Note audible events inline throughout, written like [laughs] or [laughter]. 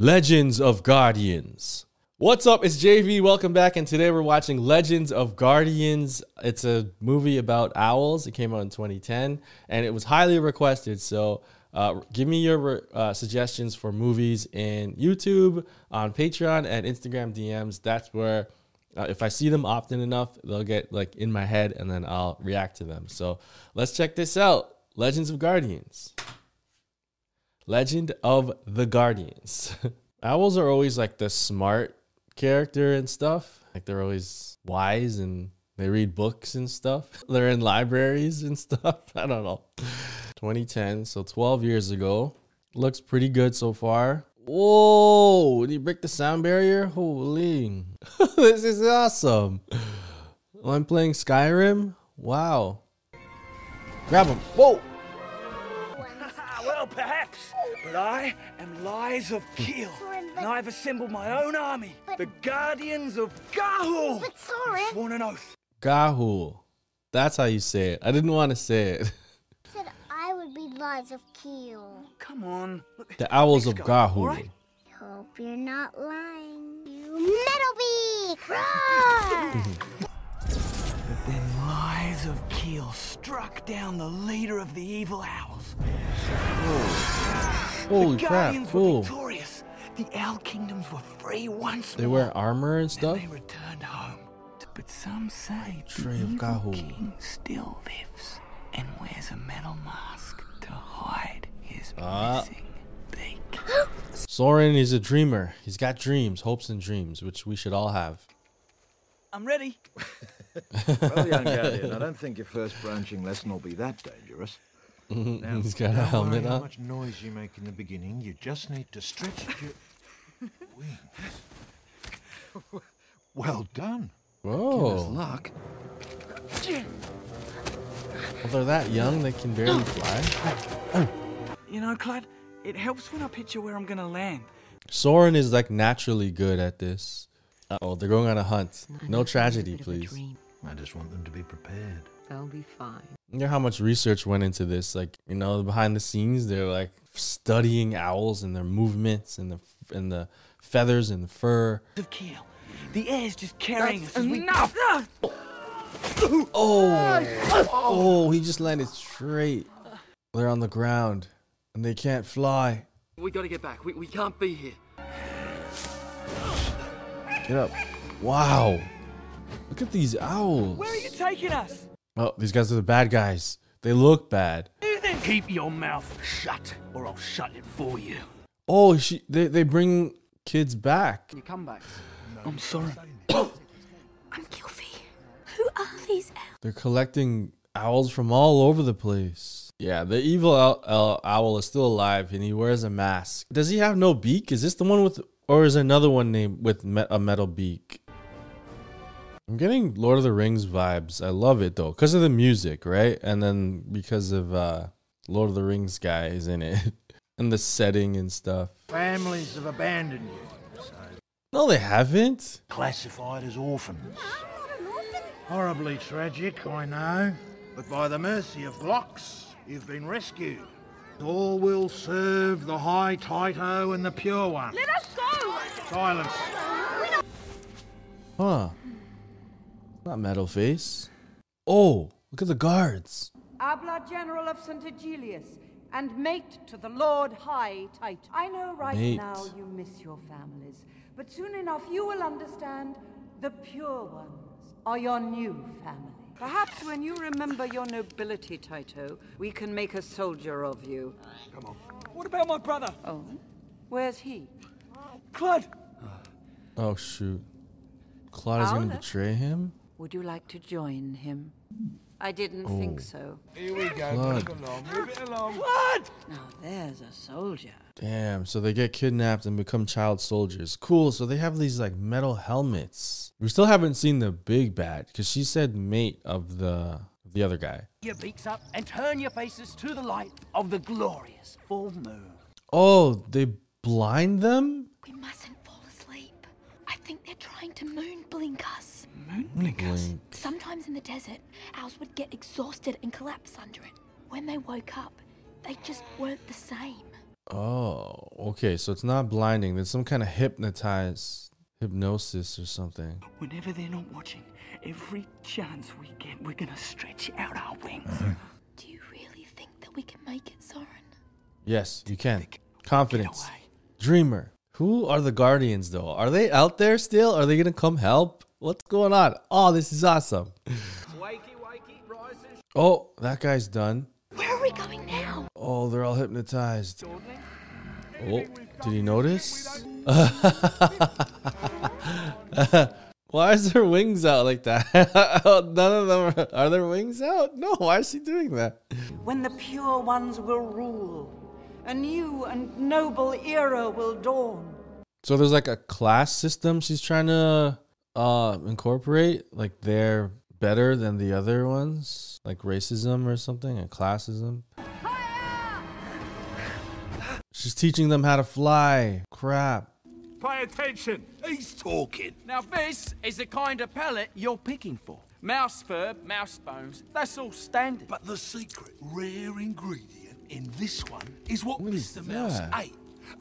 Legends of Guardians. What's up? It's JV. Welcome back. And today we're watching Legends of Guardians. It's a movie about owls. It came out in 2010 and it was highly requested. So uh, give me your uh, suggestions for movies in YouTube, on Patreon, and Instagram DMs. That's where, uh, if I see them often enough, they'll get like in my head and then I'll react to them. So let's check this out Legends of Guardians. Legend of the Guardians. [laughs] Owls are always like the smart character and stuff. Like they're always wise and they read books and stuff. [laughs] They're in libraries and stuff. [laughs] I don't know. 2010, so 12 years ago. Looks pretty good so far. Whoa, did he break the sound barrier? Holy. this is awesome. Oh, I'm playing Skyrim? Wow. Grab him. Whoa. Well, perhaps. But I am Lyze of Kiel. And I've assembled my own army. The Guardians of Ga'Hoole. But Soren Sworn an oath. Ga'Hoole. That's how you say it. I didn't want to say it. [laughs] said I would be Lyze of Kiel. Come on. Look, The Owls of go, Ga'Hoole. right? Hope you're not lying. You metal bee! [laughs] Roar! But then Lyze of Kiel struck down the leader of the evil owls. Holy the crap, Guardians were cool. victorious. The owl kingdoms were free once They more. wear armor and And stuff? they returned home. But some say the Tree of evil king still lives and wears a metal mask to hide his Ah. missing beak. [gasps] Soren is a dreamer. He's got dreams, hopes, and dreams, which we should all have. I'm ready. Well, young Guardian, I don't think your first branching lesson will be that dangerous. [laughs] Now, He's got a Don't helmet worry how much noise you make in the beginning. You just need to stretch your [laughs] wings. Well done. There's Whoa. luck. Well, they're that young, they can barely oh. fly. You know, Kludd, it helps when I picture where I'm gonna land. Soren is like naturally good at this. Uh oh, they're going on a hunt. No tragedy, Bit of a please. I just want them to be prepared. They'll be fine. You know how much research went into this? Like, you know, behind the scenes, they're like studying owls and their movements and the and the feathers and the fur. Of Kiel. The air's just carrying That's us as we. enough. Ah! Oh, oh, he just landed straight. They're on the ground and they can't fly. We gotta get back. We, we can't be here. Get up. Wow. Look at these owls. Where are you taking us? Oh, these guys are the bad guys. They look bad. Keep your mouth shut, or I'll shut it for you. Oh, she they, they bring kids back. You come back. I'm sorry. [coughs] I'm Gylfie. Who are these owls? They're collecting owls from all over the place. Yeah, the evil owl, owl, owl is still alive and he wears a mask. Does he have no beak? Is this the one with, or is there another one named with me, a metal beak? I'm getting Lord of the Rings vibes. I love it though, because of the music, right? And then because of uh, Lord of the Rings guy is in it, [laughs] and the setting and stuff. Families have abandoned you, so No, they haven't. classified as orphans. Horribly tragic, I know. But by the mercy of Glaux, you've been rescued. All will serve the High Tyto and the Pure One. Let us go! Silence. Huh? Not metal face. Oh, look at the guards. Abla General of St. Aegolius, and mate to the Lord High Tight. I know right Mate. now you miss your families, but soon enough you will understand the pure ones are your new family. Perhaps when you remember your nobility, Tyto, we can make a soldier of you. Come on. What about my brother? Oh? Where's he? Kludd! Oh shoot. Claude is gonna betray him? Would you like to join him? I didn't think oh. so. Here we go. Blood. Move along. Move it along. Kludd! Now there's a soldier. Damn, so they get kidnapped and become child soldiers. Cool, so they have these like metal helmets. We still haven't seen the big bad because she said mate of the the other guy. Your beaks up and turn your faces to the light of the glorious full moon. Oh, they blind them? We mustn't fall asleep. I think they're trying to moon blink us. Blink. Sometimes in the desert, owls would get exhausted and collapse under it. When they woke up, they just weren't the same. Oh, okay. So it's not blinding. There's some kind of hypnotized hypnosis or something. Whenever they're not watching, every chance we get, we're gonna stretch out our wings. Uh-huh. Do you really think that we can make it, Soren? Yes, you can. Confidence. Dreamer. Who are the Guardians though? Are they out there still? Are they gonna come help? What's going on? Oh, this is awesome. Oh, that guy's done. Where are we going now? Oh, they're all hypnotized. Oh, did he notice? [laughs] Why is their wings out like that? [laughs] None of them are, are their wings out? No, why is he doing that? When the pure ones will rule, a new and noble era will dawn. So there's like a class system she's trying to uh incorporate, like they're better than the other ones, like racism or something, and classism. She's teaching them how to fly. Crap. Pay attention. He's talking. Now, this is the kind of pellet you're picking for. Mouse fur, mouse bones, that's all standard. But the secret, rare ingredient in this one is what, What is Mr. Mouse ate.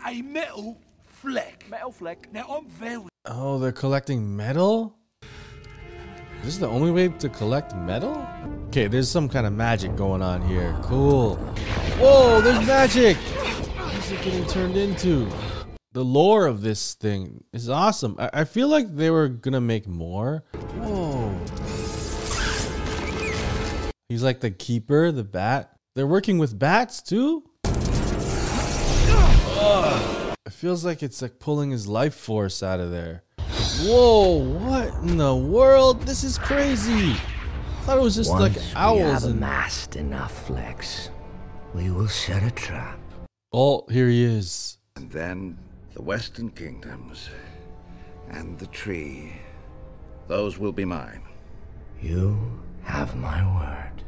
A metal fleck. Metal fleck. Now, I'm very Oh, they're collecting metal? This is the only way to collect metal? Okay, there's some kind of magic going on here. Cool. Whoa, there's magic! What's it getting turned into? The lore of this thing is awesome. I, I feel like they were gonna make more. Whoa. He's like the keeper, the bat. They're working with bats too? Ugh. It feels like it's like pulling his life force out of there. Whoa, what in the world? This is crazy. I thought it was just like Once we owls have and amassed enough flecks. we will set a trap. Oh, here he is. And then the Western Kingdoms and the tree. Those will be mine. You have my word.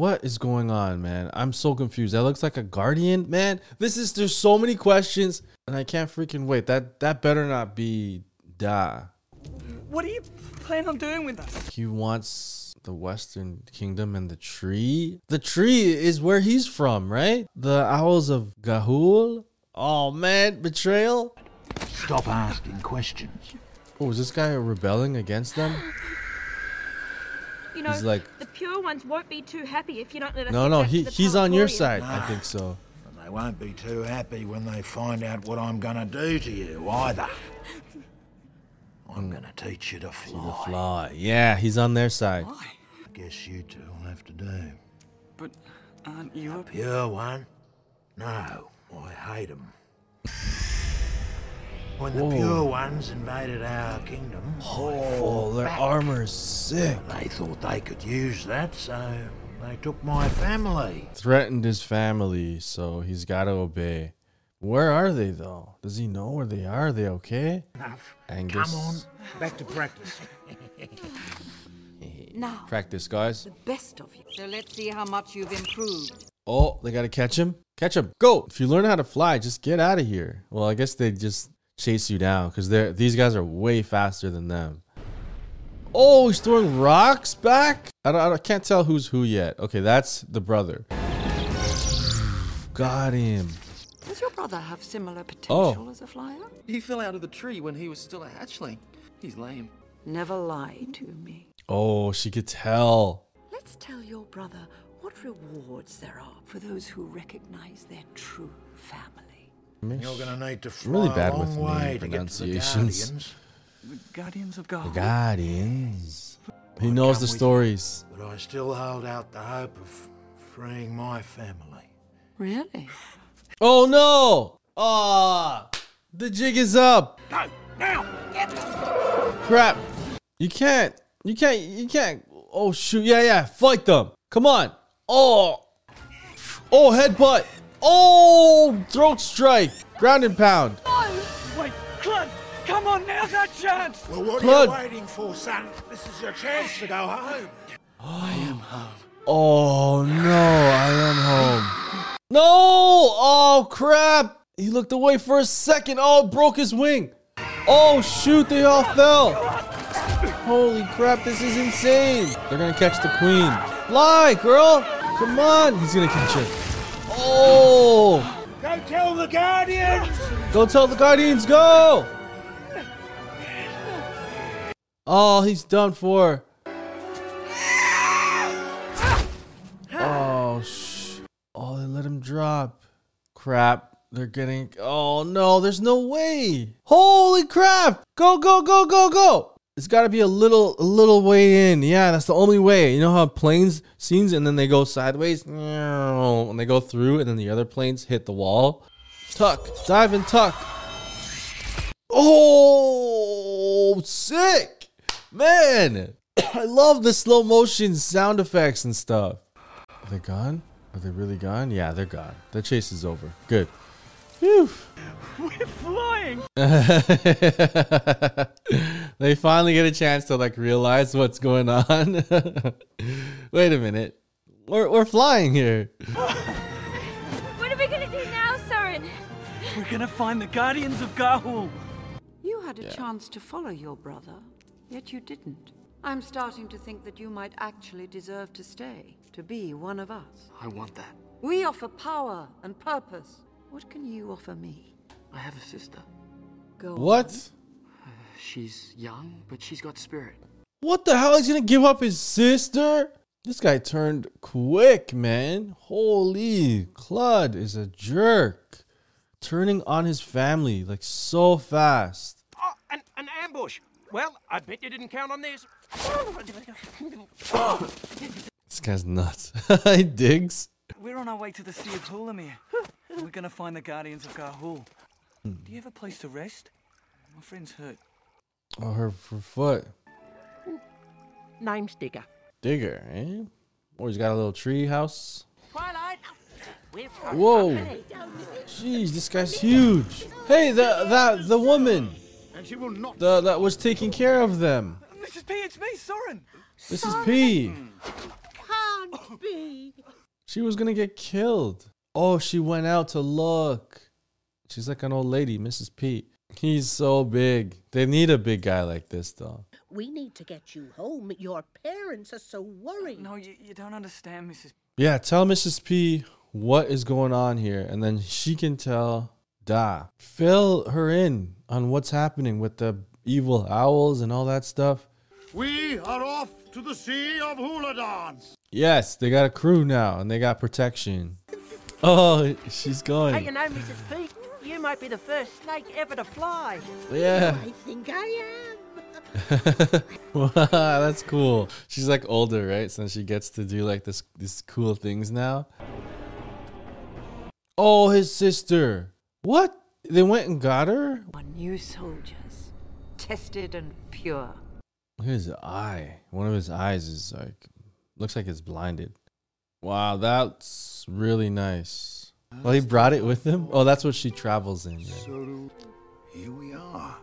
What is going on, man? I'm so confused. That looks like a guardian, man. This is there's so many questions, and I can't freaking wait. That that better not be Da. What do you plan on doing with us? He wants the Western Kingdom and the tree. The tree is where he's from, right? The owls of Ga'Hoole. Oh man, betrayal. Stop asking questions. Oh, is this guy rebelling against them? [gasps] [gasps] [gasps] You know, He's like- the pure ones won't be too happy if you don't let us. No, get no, back to he the he's on your Palatorium. side. I think so. And they won't be too happy when they find out what I'm gonna do to you either. [laughs] I'm gonna teach you to fly. To Fly. Yeah, he's on their side. I guess you two will have to do. But aren't you a Pure one? No, I hate them. When the Whoa. pure ones invaded our kingdom, Oh, their back. armor's sick. They thought they could use that, so they took my family. Threatened his family, so he's got to obey. Where are they though? Does he know where they are? Are they okay? Enough. Angus. Come on, back to practice. [laughs] Now, Practice, guys. the best of you. So let's see how much you've improved. Oh, they gotta catch him. Catch him. Go. If you learn how to fly, just get out of here. Well, I guess they just chase you down because they're these guys are way faster than them. Oh, he's throwing rocks back. I don't, I don't- can't tell who's who yet. Okay, that's the brother. Got him. Does your brother have similar potential oh. as a flyer? He fell out of the tree when he was still a hatchling. He's lame. Never lie to me. Oh, she could tell. Let's tell your brother what rewards there are for those who recognize their true family. You're gonna need to fly really bad a long with name way to get to the pronunciations. Guardians, the Guardians of God? Guardians. He knows the come with you. stories. but I still hold out the hope of freeing my family. Really? Oh no! Ah, the jig is up. Go now! Crap! You can't. You can't. You can't. Oh shoot! Yeah, yeah. Fight them. Come on. Oh. Oh, headbutt. Oh, throat strike. Ground and pound. Wait, Kludd, come on, now's our chance. Well, what Blood. are you waiting for, son? This is your chance to go home. I am home. Oh no! I am home. No! Oh crap! He looked away for a second. Oh, broke his wing. Oh shoot! They all fell. Holy crap! This is insane. They're gonna catch the queen. Fly, girl! Come on! He's gonna catch her. Oh! Go tell the Guardians! Go tell the Guardians, go! Oh, he's done for. Oh, sh. Oh, they let him drop. Crap. They're getting. Oh, no, there's no way. Holy crap. Go, go, go, go, go. It's got to be a little, a little way in. Yeah, that's the only way. You know how planes scenes and then they go sideways and they go through, and then the other planes hit the wall. Tuck, dive and tuck. Oh, sick, man! [coughs] I love the slow motion sound effects and stuff. Are they gone? Are they really gone? Yeah, they're gone. The chase is over. Good. Phew. We're flying! [laughs] they finally get a chance to like realize what's going on. [laughs] Wait a minute. We're, we're flying here. What are we gonna do now, Soren? We're gonna find the Guardians of Ga'Hoole. You had a chance to follow your brother, yet you didn't. I'm starting to think that you might actually deserve to stay, to be one of us. I want that. We offer power and purpose. What can you offer me? I have a sister. Go What? Uh, she's young, but she's got spirit. What the hell? He's gonna give up his sister? This guy turned quick, man. Holy Kludd is a jerk. Turning on his family like so fast. Oh, an, an ambush. Well, I bet you didn't count on this. This guy's nuts. [laughs] he digs. We're on our way to the Sea of Hoolemere. We're gonna find the Guardians of Ga'Hoole. Do you have a place to rest? My friend's hurt. Oh, her, her foot. Name's Digger. Digger, eh? Oh, he's got a little tree house. Twilight. We've Whoa. Jeez, this guy's huge. Hey, the that the woman. And she will not. The that was taking care of them. Mrs. P, it's me, Soren. Mrs. P. Can't be. She was gonna get killed. Oh, she went out to look. She's like an old lady, Mrs. P. He's so big. They need a big guy like this, though. We need to get you home. Your parents are so worried. No, you, you don't understand, Mrs. Yeah, tell Mrs. P what is going on here, and then she can tell Da. Fill her in on what's happening with the evil owls and all that stuff. We are off to the Sea of Huladans. Yes, they got a crew now, and they got protection. Oh, she's going. Hey, you know, Mrs. P, you might be the first snake ever to fly. Yeah. I think I am. [laughs] wow, that's cool. She's like older, right? So she gets to do like this these cool things now. Oh, his sister. What? They went and got her? Are new soldiers, tested and pure. Look at his eye. One of his eyes is like looks like it's blinded. Wow, that's really nice. Well, he brought it with him. Oh, that's what she travels in. right? Here we are.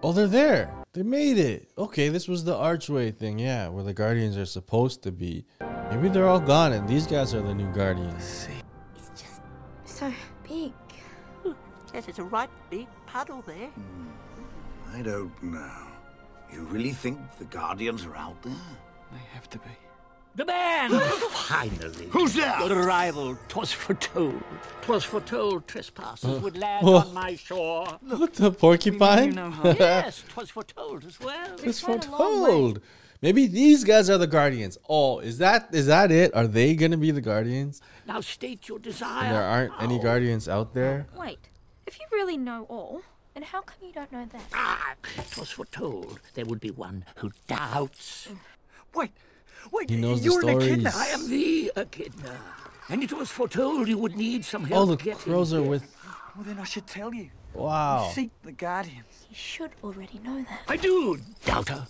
Oh, they're there. They made it. Okay, this was the archway thing, yeah, where the guardians are supposed to be. Maybe they're all gone and these guys are the new guardians. It's just so big. Yes, it's a right big puddle there. Hmm, I don't know. You really think the Guardians are out there? They have to be. The man! [gasps] Finally. Who's there? Your arrival, 'twas foretold. Twas foretold trespassers would land Whoa. on my shore. What the porcupine? yes, 'twas foretold as well. It's foretold. Maybe these guys are the guardians. Oh, is that is that it? Are they gonna be the guardians? Now state your desire. And there aren't any oh. guardians out there? Wait, if you really know all, then how come you don't know that? Ah, it was foretold there would be one who doubts. Wait, wait, He knows you're an echidna. stories. I am the echidna. And it was foretold you would need some help Oh, the getting crows are here. with. Well, then I should tell you. Wow. You seek the Guardians. You should already know that. I do, doubter.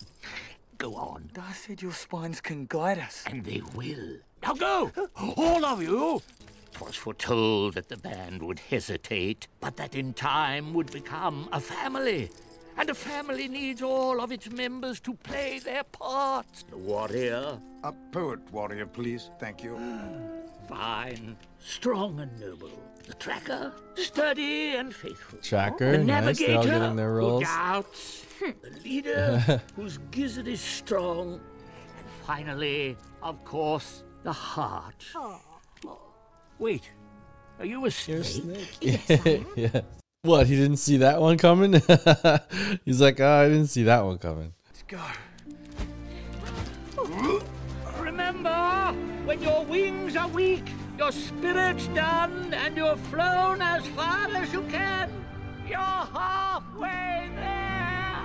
Go on. I said your spines can guide us. And they will. Now go! [gasps] All of you! 'Twas foretold that the band would hesitate, but that in time would become a family. And a family needs all of its members to play their parts. The warrior, A poet warrior, please. Thank you. [gasps] fine, strong and noble. The tracker, sturdy and faithful. Tracker, the nice. They're all navigator, getting their who doubts. Hmm. the leader, [laughs] whose gizzard is strong. And finally, of course, the heart. Oh. Wait, Are you a snake? [laughs] yeah. What? He didn't see that one coming? [laughs] He's like, oh, I didn't see that one coming. Let's go. Remember, when your wings are weak, your spirit's done, and you've flown as far as you can. You're halfway there.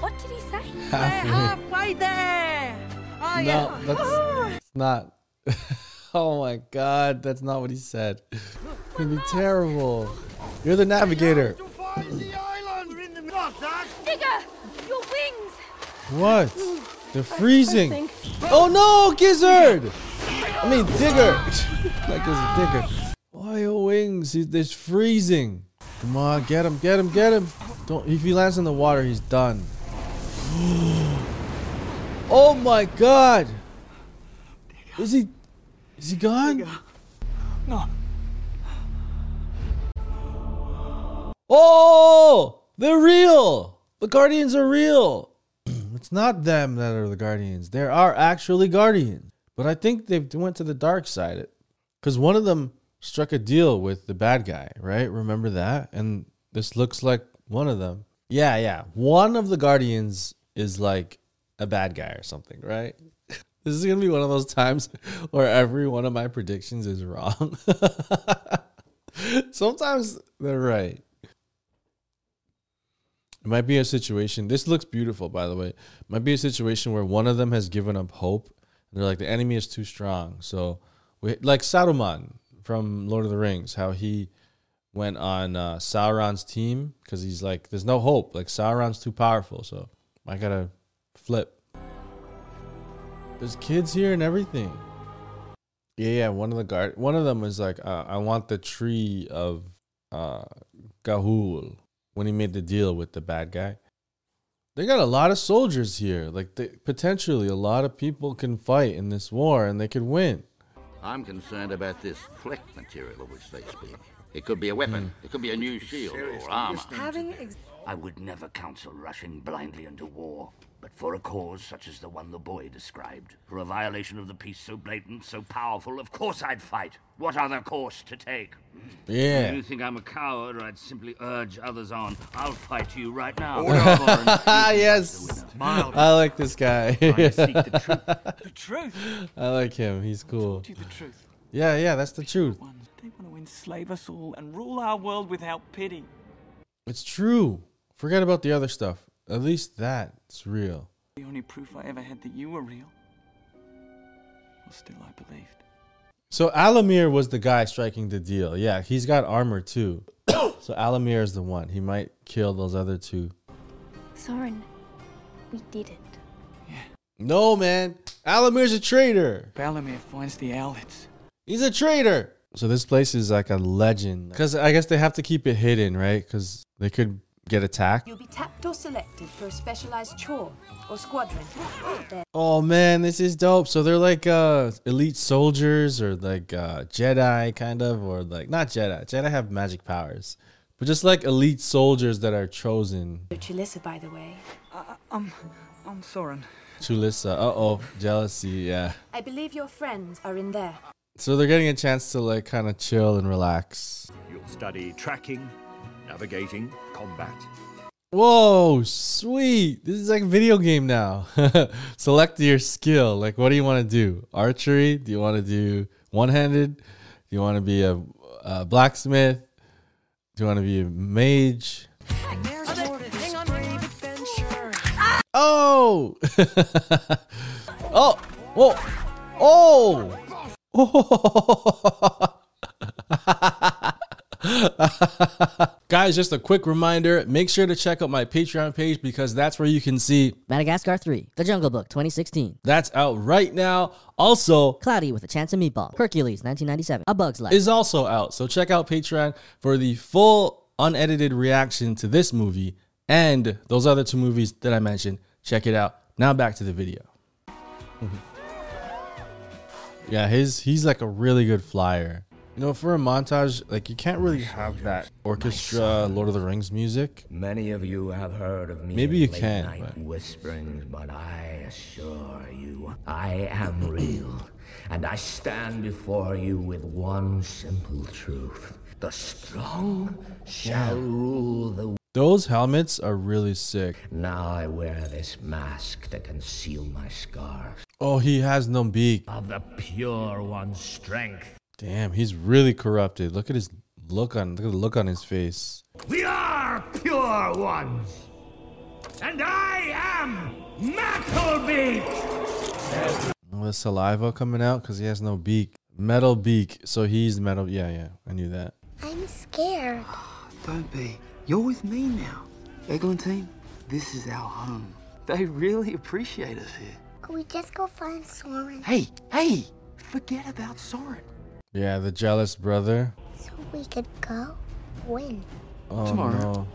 What did he say? Halfway. Halfway there. Oh, No, yeah. that's it's [laughs] not. [laughs] oh my god, that's not what he said. It's gonna be terrible. You're the navigator. Digger, your wings. What? They're freezing. Oh no, Gizzard! I mean, Digger. [laughs] like there's a Digger. Why your wings? He's there's freezing. Come on, get him, get him, get him. Don't. If he lands in the water, he's done. [gasps] oh my god! Is he? Is he gone? No. Oh, they're real. The Guardians are real. [clears throat] it's not them that are the Guardians. There are actually Guardians. But I think they went to the dark side. Because one of them struck a deal with the bad guy, right? Remember that? And this looks like one of them. Yeah, yeah. One of the Guardians is like a bad guy or something, right? This is to be one of those times [laughs] where every one of my predictions is wrong. [laughs] Sometimes they're right. It might be a situation. This looks beautiful, by the way. It might be a situation where one of them has given up hope. And they're like, the enemy is too strong. So, we, like Saruman from Lord of the Rings, how he went on uh, Sauron's team because he's like, there's no hope. Like Sauron's too powerful. So I gotta flip. There's kids here and everything. Yeah, yeah. One of the guard, one of them is like, uh, I want the tree of uh, Ga'Hoole when he made the deal with the bad guy. They got a lot of soldiers here. Like, they, potentially, a lot of people can fight in this war and they could win. I'm concerned about this fleck material of which they speak. It could be a weapon. Hmm. It could be a new shield or armor. Having ex- I would never counsel rushing blindly into war, but for a cause such as the one the boy described, for a violation of the peace so blatant, so powerful, of course I'd fight. What other course to take? Yeah. You think I'm a coward, or I'd simply urge others on. I'll fight you right now. Ah [laughs] [laughs] yes. I like this guy. Trying seek the [laughs] truth. The truth. I like him. He's cool. Tell the truth. Yeah, yeah, that's the truth. They want to enslave us all and rule our world without pity. It's true. Forget about the other stuff. At least that's real. The only proof I ever had that you were real. Well, still, I believed. So Allomere was the guy striking the deal. Yeah, he's got armor too. [coughs] so Allomere is the one. He might kill those other two. Soren, we did it. No, man. Allomere's a traitor. Balamir finds the owlets. He's a traitor. So this place is like a legend. Because I guess they have to keep it hidden, right? Because they could get attacked. You'll be tapped or selected for a specialized chore or squadron. Oh man, this is dope. So they're like uh elite soldiers or like uh Jedi kind of or like not Jedi. Jedi have magic powers. But just like elite soldiers that are chosen. Chilissa, by the way. Uh, I'm, I'm Soren. Chulissa. Uh-oh, jealousy, yeah. I believe your friends are in there. So they're getting a chance to like kind of chill and relax. You'll study tracking, navigating, combat. Whoa, sweet. This is like a video game now. [laughs] Select your skill. Like, what do you want to do? Archery? Do you want to do one handed? Do you want to be a, a blacksmith? Do you want to be a mage? Oh! [laughs] oh! Whoa! Oh! [laughs] Guys, just a quick reminder make sure to check out my Patreon page because that's where you can see Madagascar 3, The Jungle Book 2016. That's out right now. Also, Cloudy with a Chance of Meatball, Hercules 1997, A Bug's Life. is also out. So check out Patreon for the full unedited reaction to this movie and those other two movies that I mentioned. Check it out. Now back to the video. [laughs] yeah, his he's like a really good flyer. You know, for a montage, like you can't really have that orchestra Lord of the Rings music. Many of you have heard of me. Maybe you can, night but- whisperings, but I assure you, I am real, and I stand before you with one simple truth: the strong shall rule the. Those helmets are really sick. Now I wear this mask to conceal my scars. Oh, he has no beak. Of the pure one's strength. Damn, he's really corrupted. Look at his look on look at the look on his face. We are pure ones, and I am Metalbeak. All the saliva coming out because he has no beak. Metal beak. So he's metal. Yeah, yeah. I knew that. I'm scared. Ah, don't be. You're with me now. Eglantine, this is our home. They really appreciate us here. Could we just go find Soren? Hey, hey! Forget about Soren. Yeah, the jealous brother. So we could go? When? Oh Tomorrow. no.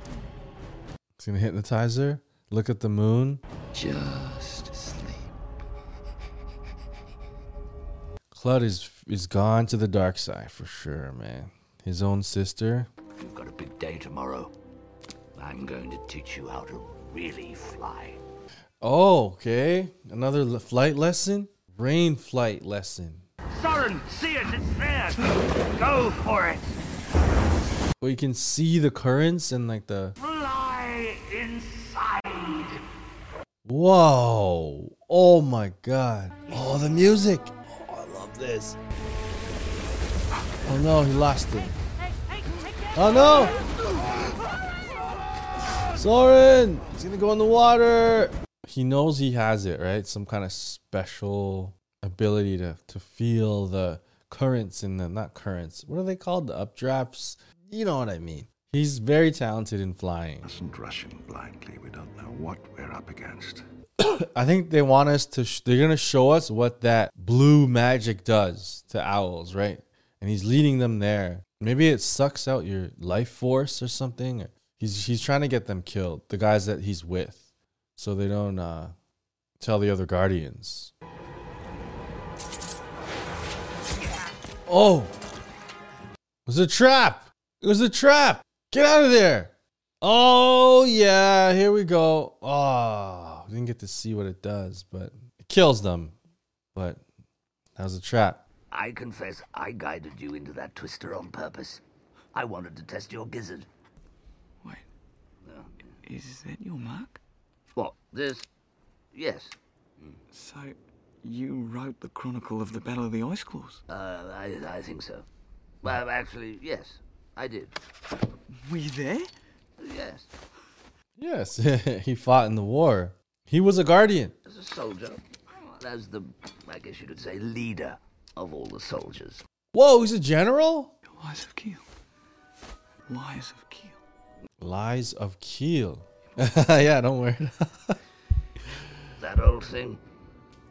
He's gonna hypnotize her. Look at the moon. Just sleep. Kludd is is gone to the dark side for sure, man. His own sister. You've got a big day tomorrow. I'm going to teach you how to really fly. Oh, okay. Another le- flight lesson. Rain flight lesson. Soren, see it, it's there. Go for it. Where you can see the currents and like the. Fly inside. Whoa! Oh my god! Oh, the music! Oh, I love this. Oh no, he lost it. Oh no! Soren! He's gonna go in the water! He knows he has it, right? Some kind of special ability to, to feel the currents in the, not currents, what are they called? The updrafts? You know what I mean. He's very talented in flying. Mustn't rush in blindly. We don't know what we're up against. [coughs] I think they want us to. Sh- they're gonna show us what that blue magic does to owls, right? And he's leading them there. Maybe it sucks out your life force or something. He's he's trying to get them killed, the guys that he's with, so they don't uh, tell the other guardians. Oh, it was a trap! It was a trap! Get out of there! Oh yeah, here we go. Oh, we didn't get to see what it does, but it kills them. But that was a trap. I confess I guided you into that twister on purpose. I wanted to test your gizzard. Wait. Is that your mark? What, this? Yes. So, you wrote the Chronicle of the Battle of the Ice Claws? Uh, I, I think so. Well, actually, yes, I did. Were you there? Yes. Yes, [laughs] he fought in the war. He was a guardian. As a soldier, as the, I guess you could say, leader of all the soldiers. Whoa, he's a general? Lyze of Kiel. Lyze of Kiel. Lyze of Kiel. [laughs] yeah, don't worry. [laughs] That old thing?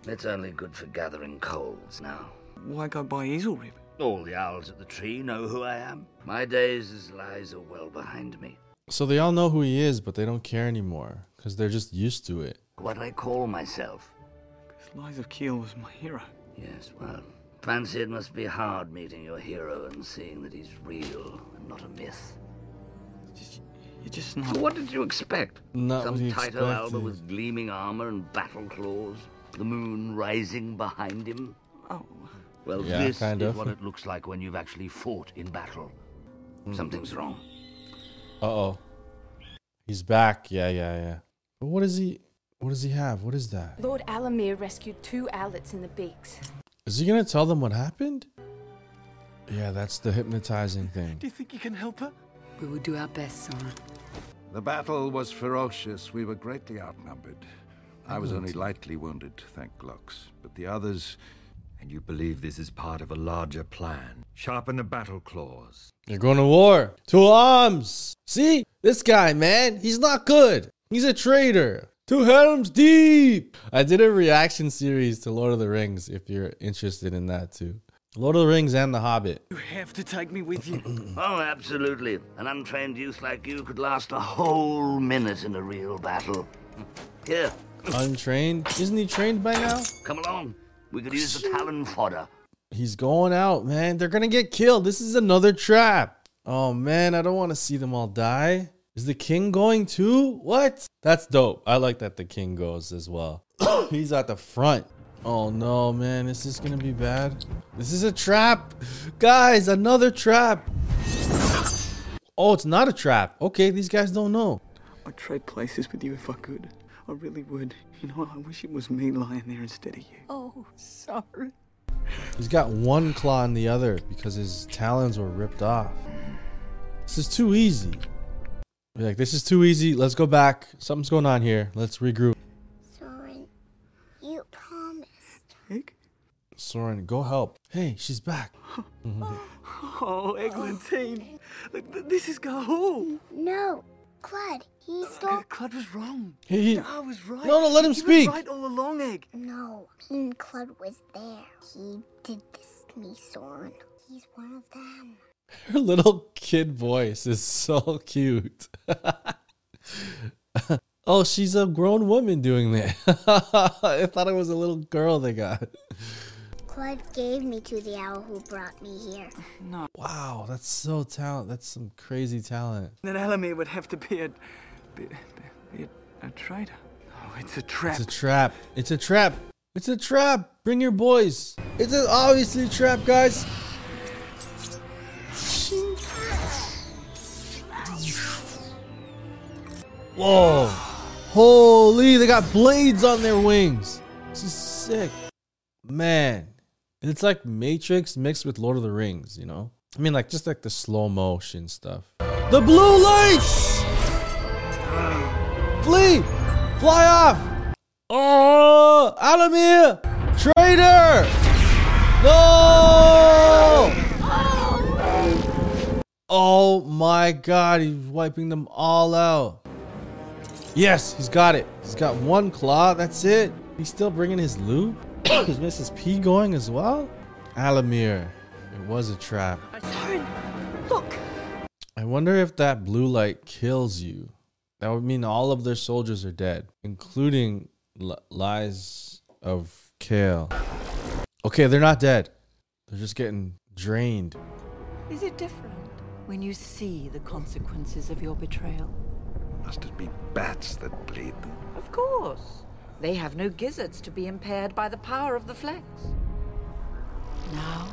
It's only good for gathering coals now. Why go by Ezylryb? All the owls at the tree know who I am. My days as Lyze are well behind me. so they all know who he is, but they don't care anymore because they're just used to it. What I call myself. Because Lyze of Kiel was my hero. Yes, well, fancy it must be hard meeting your hero and seeing that he's real and not a myth. You're just not. What did you expect? Not Some what he Tyto Alba with gleaming armor and battle claws, the moon rising behind him. Oh. Well, Yeah, this kind is of. what it looks like when you've actually fought in battle. Something's wrong. Uh oh. He's back. Yeah, yeah, yeah. But what does he? What does he have? What is that? Lord Allomere rescued two owlets in the beaks. Is he gonna tell them what happened? Yeah, that's the hypnotizing thing. Do you think you can help her? We will do our best, Soren. The battle was ferocious. We were greatly outnumbered. I was only lightly wounded, thank Glaux. But the others. And you believe this is part of a larger plan? Sharpen the battle claws. You're going to war. To arms. See? This guy, man, he's not good. He's a traitor. To Helm's Deep. I did a reaction series to Lord of the Rings if you're interested in that too. Lord of the Rings and The Hobbit. You have to take me with you. [laughs] Oh, absolutely. An untrained youth like you could last a whole minute in a real battle. [laughs] Here, Untrained? Isn't he trained by now? come along. We could use the talon fodder. He's going out, man. They're gonna get killed. This is another trap. Oh man, I don't want to see them all die. Is the king going too? What? That's dope. I like that the king goes as well. [coughs] He's at the front. Oh no, man. This is this gonna be bad? This is a trap. Guys, another trap. Oh, it's not a trap. Okay, these guys don't know. I'd trade places with you if I could. I really would. You know, I wish it was me lying there instead of you. Oh, sorry. He's got one claw in the other because his talons were ripped off. This is too easy. Be like, this is too easy. Let's go back. Something's going on here. Let's regroup. Soren, you promised. Soren, go help. Hey, she's back. [laughs] Oh, Eglantine. Look, th- This is Ga'Hoole. No, Kludd, he uh, stole. Kludd was wrong. He- he- I was right. No, no, let him He was speak. right all along, Egg. No, King Kludd was there. He did this to me, Soren. He's one of them. Her little kid voice is so cute. [laughs] oh, she's a grown woman doing that. [laughs] I thought it was a little girl they got. Kludd gave me to the owl who brought me here. [laughs] No. Wow, that's so talent. That's some crazy talent. Then Allomere would have to be a. be, be a, a traitor. Oh, it's a trap. It's a trap. It's a trap. It's a trap. Bring your boys. It's a, obviously a trap, guys. Whoa. Holy, they got blades on their wings. This is sick. Man. And it's like Matrix mixed with Lord of the Rings, you know? I mean, like, just like the slow motion stuff. The blue lights! Flee! Fly off! Oh, Allomere! Traitor! No! Oh my god, he's wiping them all out. Yes, he's got it. He's got one claw, that's it. He's still bringing his loot? Is Mrs. P going as well? Allomere, it was a trap. Soren, look. I wonder if that blue light kills you. That would mean all of their soldiers are dead, including L- Lies of Kale. Okay, they're not dead. They're just getting drained. Is it different when you see the consequences of your betrayal? Must it be bats that bleed them? Of course. They have no gizzards to be impaired by the power of the flecks. Now,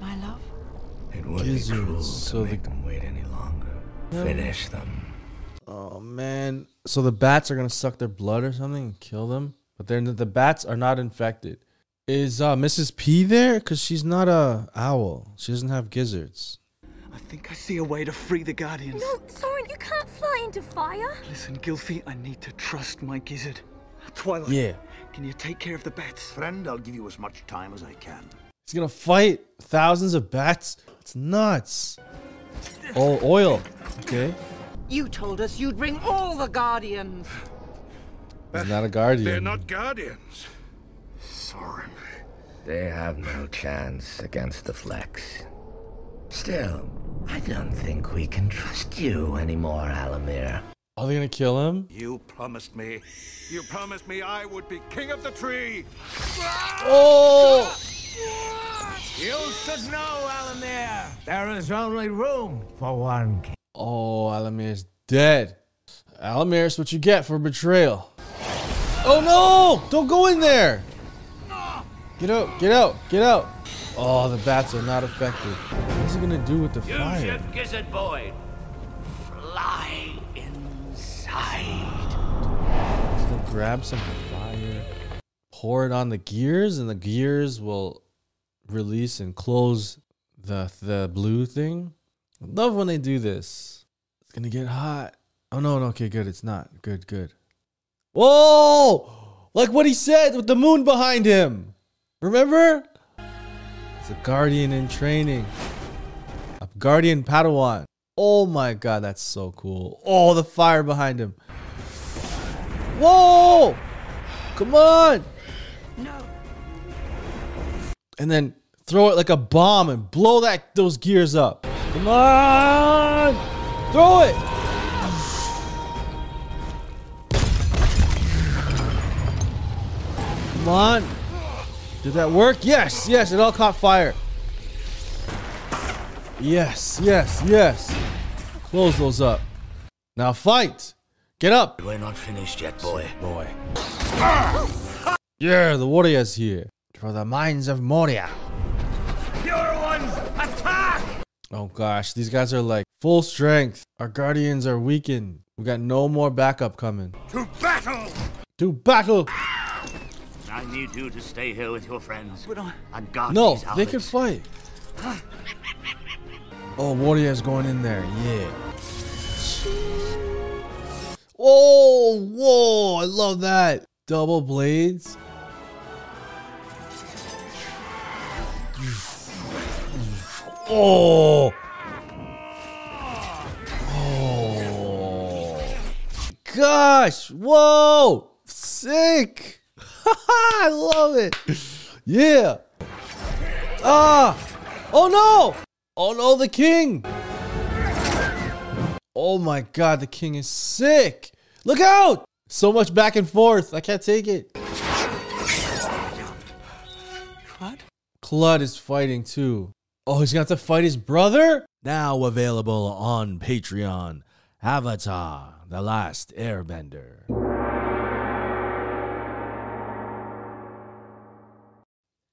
my love. It would be Gizzards, cruel to so make the- them wait any longer. No. Finish them. Oh man. So the bats are gonna suck their blood or something and kill them? But they're the bats are not infected. Is uh, Mrs. P there? Cause she's not a owl. She doesn't have gizzards. I think I see a way to free the Guardians. No, Soren, you can't fly into fire. Listen, Gylfie, I need to trust my gizzard. Twilight. Yeah. Can you take care of the bats? Friend, I'll give you as much time as I can. He's gonna fight thousands of bats. It's nuts. Oh, oil. Okay. You told us you'd bring all the Guardians. He's not a guardian. They're not guardians. Soren. They have no chance against the flecks. Still, I don't think we can trust you anymore, Allomere. Are they gonna kill him? You promised me. You promised me I would be king of the tree. Oh! You should know, Allomere. There is only room for one king. Oh, Allomere's dead. Allomere, it's what you get for betrayal. Oh no! Don't go in there! Get out, get out, get out! Oh, the bats are not affected. What's he gonna do with the Use fire? your gizzard, boy. Inside. He's gonna grab some fire, pour it on the gears, and the gears will release and close the the blue thing. I love when they do this. It's gonna get hot. Oh no, no, okay, good. It's not. Good, good. Whoa! Like what he said with the moon behind him. Remember? It's a guardian in training. A guardian Padawan. Oh my god, that's so cool. Oh, the fire behind him. Whoa! Come on! No. And then throw it like a bomb and blow that those gears up. Come on! Throw it! Come on! Did that work? Yes, yes, it all caught fire. Yes, yes, yes. Close those up. Now fight. Get up. We're not finished yet, boy. Boy. Yeah, the warrior's here. For the mines of Moria. Pure ones, attack! Oh gosh, these guys are like full strength. Our guardians are weakened. We got no more backup coming. To battle! To battle! I need you to stay here with your friends and guard No, these they can fight. [laughs] Oh, warrior's going in there. Yeah. Oh, whoa! I love that. Double blades. Oh. Oh. Gosh. Whoa. Sick. [laughs] I love it. Yeah. Ah. Oh no. Oh no, the king. Oh my god, the king is sick. Look out. So much back and forth. I can't take it. Kludd? Kludd is fighting too. Oh, he's gonna have to fight his brother? Now available on Patreon. Avatar, The Last Airbender.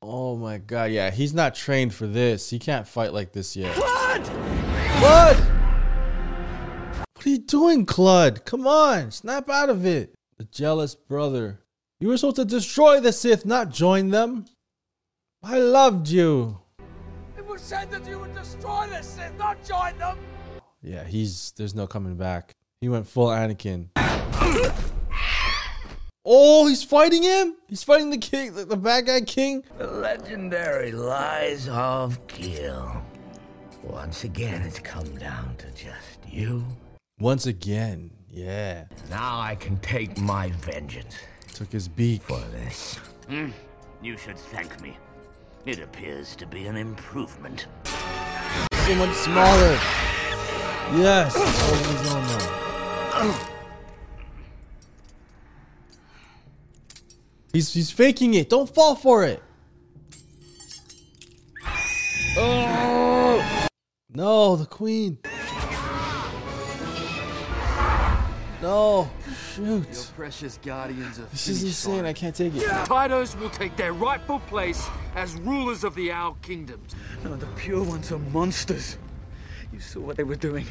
Oh my god, yeah, he's not trained for this. He can't fight like this yet. Kludd! Kludd! What are you doing, Kludd? Come on, snap out of it. The jealous brother. You were supposed to destroy the Sith, not join them. I loved you. It was said that you would destroy the Sith, not join them! Yeah, he's there's no coming back. He went full Anakin. [laughs] Oh, he's fighting him? He's fighting the king, the, the bad guy king? The legendary Lyze of Kiel. Once again, it's come down to just you. Once again, yeah. Now I can take my vengeance. Took his beak. For this. Hmm, You should thank me. It appears to be an improvement. So much smaller. Yes. [clears throat] he's. He's he's faking it. Don't fall for it. Oh no, the queen. No, shoot. Your precious guardians of This is insane. I can't take it. Tytos will take their rightful place as rulers of the Owl Kingdoms. No, the pure ones are monsters. You saw what they were doing.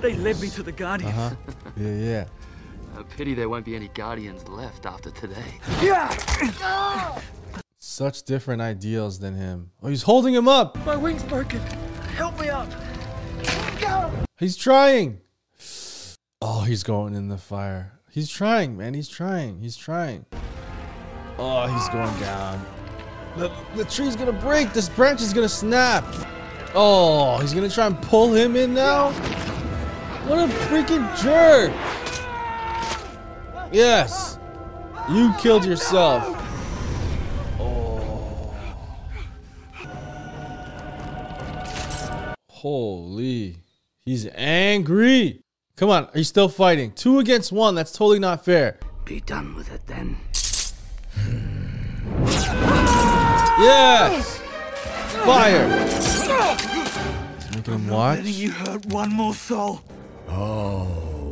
They led me to the Guardians. Uh huh. Yeah, yeah. A pity there won't be any guardians left after today. Yeah! [laughs] Such different ideals than him. Oh, he's holding him up. My wing's broken. Help me up. Go! He's trying. Oh, he's going in the fire. He's trying, man. He's trying. He's trying. Oh, he's going down. The, the tree's gonna break. This branch is gonna snap. Oh, he's gonna try and pull him in now? What a freaking jerk. Yes. You killed yourself. Oh. Holy. He's angry. Come on, are you still fighting? Two against one. That's totally not fair. Be done with it then. Yes. Fire. He's making him watch. You hurt one more soul. Oh,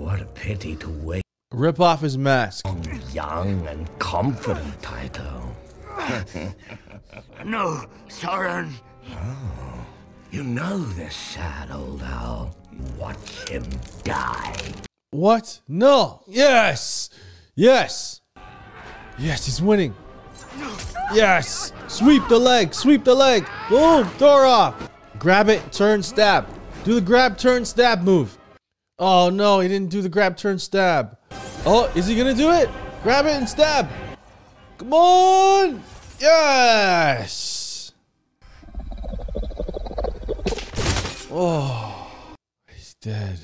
what a pity to wait. Rip off his mask. Young and confident, Tyto. No, Soren. Oh, you know this sad old owl. Watch him die. What? No. Yes. Yes. Yes, he's winning. Yes. Sweep the leg. Sweep the leg. Boom. Door off. Grab it. Turn. Stab. Do the grab, turn, stab move. Oh no, he didn't do the grab, turn, stab. Oh, is he gonna do it? Grab it and stab. Come on. Yes. Oh, he's dead.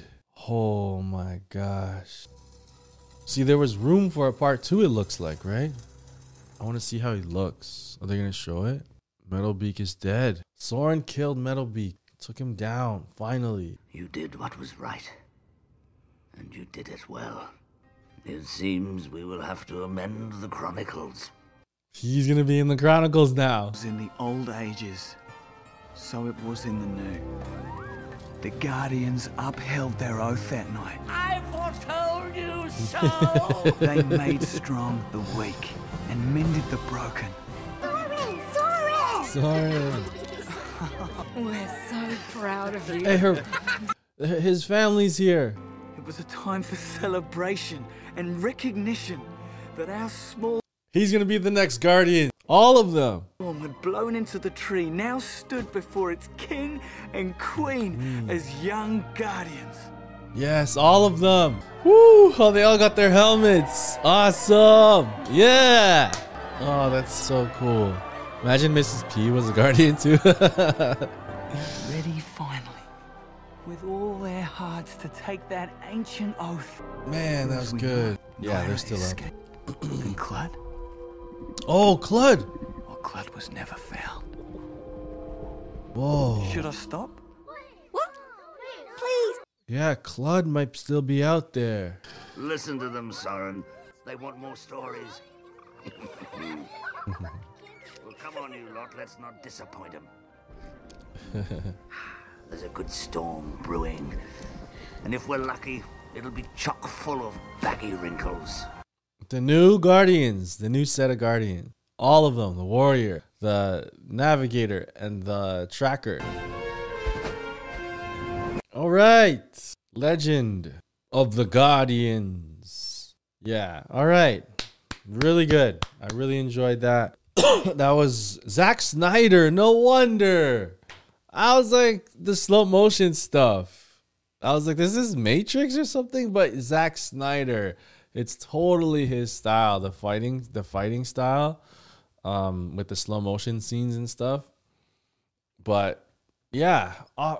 Oh my gosh. See, there was room for a part two, it looks like, right? I want to see how he looks. Are they going to show it? Metalbeak is dead. Soren killed Metalbeak. Took him down, finally. You did what was right. And you did it well. It seems we will have to amend the chronicles. He's gonna be in the Chronicles now. was in the old ages, so it was in the new. The Guardians upheld their oath that night. I foretold you so! [laughs] They made strong the weak and mended the broken. Soren! Sorry. [laughs] We're so proud of you. Hey, her, his family's here. It was a time for celebration and recognition that our small He's gonna be the next Guardian. All of them. storm had blown into the tree now stood before its king and queen hmm. as young guardians. Yes, all of them. Woo! Oh, they all got their helmets. Awesome. Yeah. Oh, that's so cool. Imagine Mrs. P was a guardian too. [laughs] Ready finally, with all their hearts to take that ancient oath. Man, that was good. Yeah, they're still up. [clears throat] and Kludd? Oh, Kludd. Well, Kludd was never found. Whoa. Should I stop? What? Please. Yeah, Kludd might still be out there. Listen to them, Soren. They want more stories. [laughs] [laughs] well, come on, you lot. Let's not disappoint them. [laughs] There's a good storm brewing. And if we're lucky, it'll be chock full of baggy wrinkles. The new Guardians, the new set of Guardians. All of them the Warrior, the Navigator, and the Tracker. All right. Legend of the Guardians. Yeah. All right. Really good. I really enjoyed that. [coughs] that was Zack Snyder. No wonder. I was like, the slow motion stuff. I was like, this is Matrix or something, but Zack Snyder. It's totally his style, the fighting, the fighting style, um, with the slow motion scenes and stuff. But yeah, uh,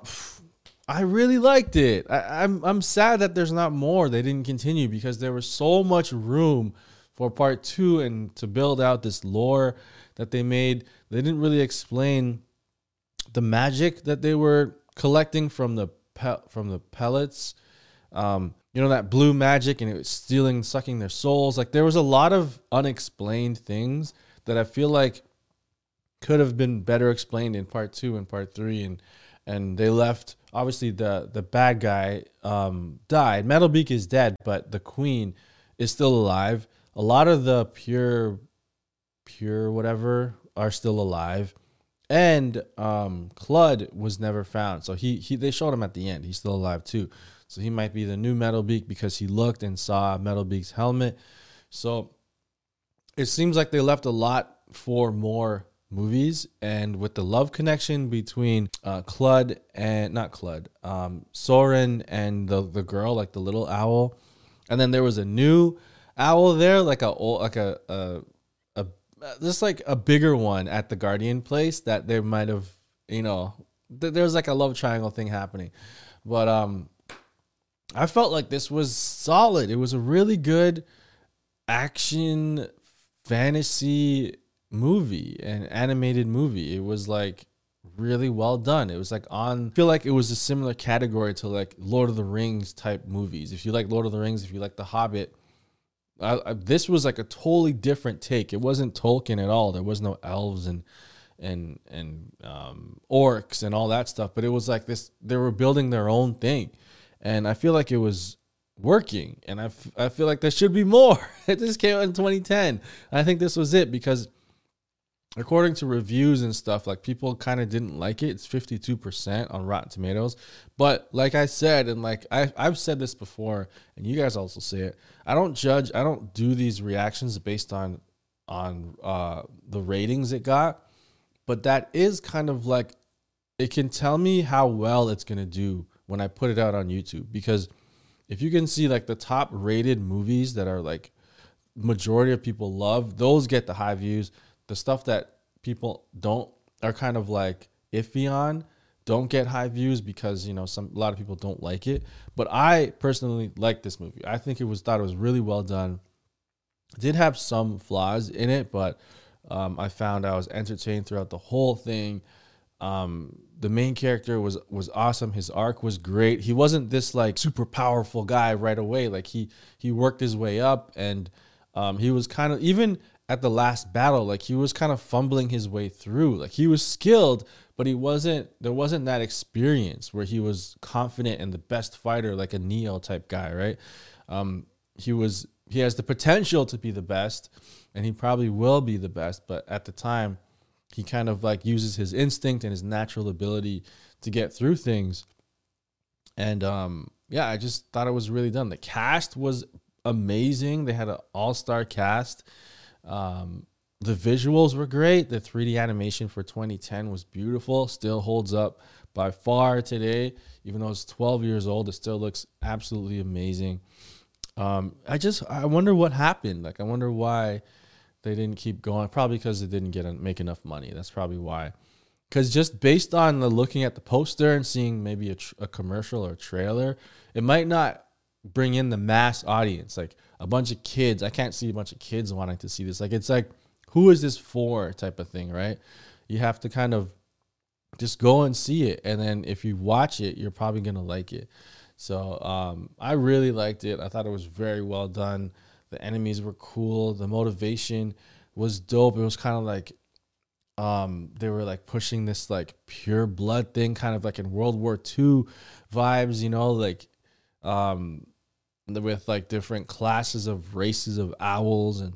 I really liked it. I, I'm I'm sad that there's not more. They didn't continue because there was so much room for part two and to build out this lore that they made. They didn't really explain the magic that they were collecting from the pe- from the pellets. Um, you know that blue magic and it was stealing, sucking their souls. Like there was a lot of unexplained things that I feel like could have been better explained in part two and part three, and and they left. Obviously, the the bad guy um, died. Metalbeak is dead, but the queen is still alive. A lot of the pure, pure whatever are still alive, and um, Kludd was never found. So he he they showed him at the end. He's still alive too. So he might be the new Metalbeak because he looked and saw Metalbeak's helmet. So it seems like they left a lot for more movies and with the love connection between uh Kludd and not Kludd, um Soren and the the girl like the little owl. And then there was a new owl there like a old like a a, a just like a bigger one at the Guardian place that they might have, you know, th- there's like a love triangle thing happening. But um I felt like this was solid. It was a really good action fantasy movie and animated movie. It was like really well done. It was like on I feel like it was a similar category to like Lord of the Rings type movies. If you like Lord of the Rings, if you like The Hobbit, I, I, this was like a totally different take. It wasn't Tolkien at all. There was no elves and and and um, orcs and all that stuff. But it was like this. They were building their own thing, and I feel like it was working. And I, I feel like there should be more. [laughs] it just came out in 2010. I think this was it because according to reviews and stuff, like people kind of didn't like it. It's 52% on Rotten Tomatoes. But like I said, and like I, I've said this before, and you guys also say it, I don't judge, I don't do these reactions based on on uh the ratings it got. But that is kind of like it can tell me how well it's gonna do when I put it out on YouTube. Because if you can see like the top rated movies that are like majority of people love, those get the high views the stuff that people don't are kind of like iffy on don't get high views because you know some a lot of people don't like it. But i personally like this movie. I think it was thought it was really well done. It did have some flaws in it but um, i found i was entertained throughout the whole thing. Um, the main character was was awesome. His arc was great. He wasn't this like super powerful guy right away. Like he he worked his way up and um, he was kind of even at the last battle, like he was kind of fumbling his way through. Like he was skilled, but he wasn't there wasn't that experience where he was confident and the best fighter like a Neo type guy, right? Um he was he has the potential to be the best and he probably will be the best, but at the time he kind of like uses his instinct and his natural ability to get through things. And um yeah, I just thought it was really done. The cast was amazing. They had an all-star cast. Um the visuals were great. The 3D animation for 2010 was beautiful. Still holds up by far today. Even though it's 12 years old, it still looks absolutely amazing. Um, I just I wonder what happened. Like I wonder why they didn't keep going. Probably because they didn't get make enough money. That's probably why. Because just based on the looking at the poster and seeing maybe a, tr- a commercial or a trailer, it might not bring in the mass audience. Like a bunch of kids. I can't see a bunch of kids wanting to see this. Like it's like who is this for type of thing, right? You have to kind of just go and see it. And then if you watch it, you're probably to like it. So um, I really liked it. I thought it was very well done. The enemies were cool. The motivation was dope. It was kind of like um, they were like pushing this like pure blood thing, kind of like in World War II vibes, you know, like um, with like different classes of races of owls and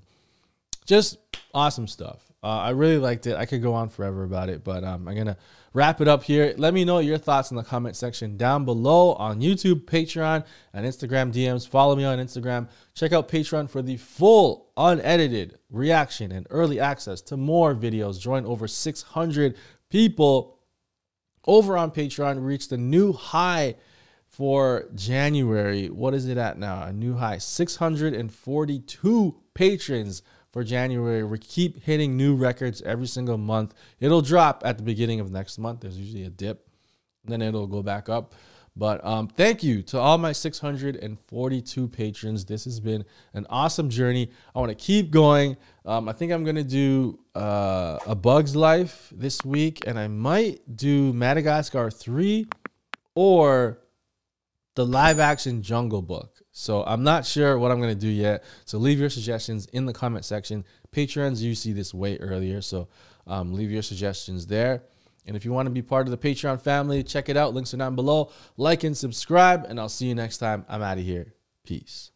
just awesome stuff. Uh, I really liked it. I could go on forever about it, but um, I'm gonna wrap it up here. Let me know your thoughts in the comment section down below on YouTube, Patreon, and Instagram DMs. Follow me on Instagram. Check out Patreon for the full, unedited reaction and early access to more videos. Join over 600 people over on Patreon. Reach the new high for January. What is it at now? A new high 642 patrons for January. We keep hitting new records every single month. It'll drop at the beginning of next month. There's usually a dip, then it'll go back up. But um, thank you to all my 642 patrons. This has been an awesome journey. I want to keep going. Um, I think I'm going to do uh, A Bug's Life this week, and I might do Madagascar 3 or the live action Jungle Book. So I'm not sure what I'm to do yet. So leave your suggestions in the comment section. Patrons, you see this way earlier. So um, leave your suggestions there. And if you want to be part of the Patreon family, check it out. Links are down below. Like and subscribe. And I'll see you next time. I'm out of here. Peace.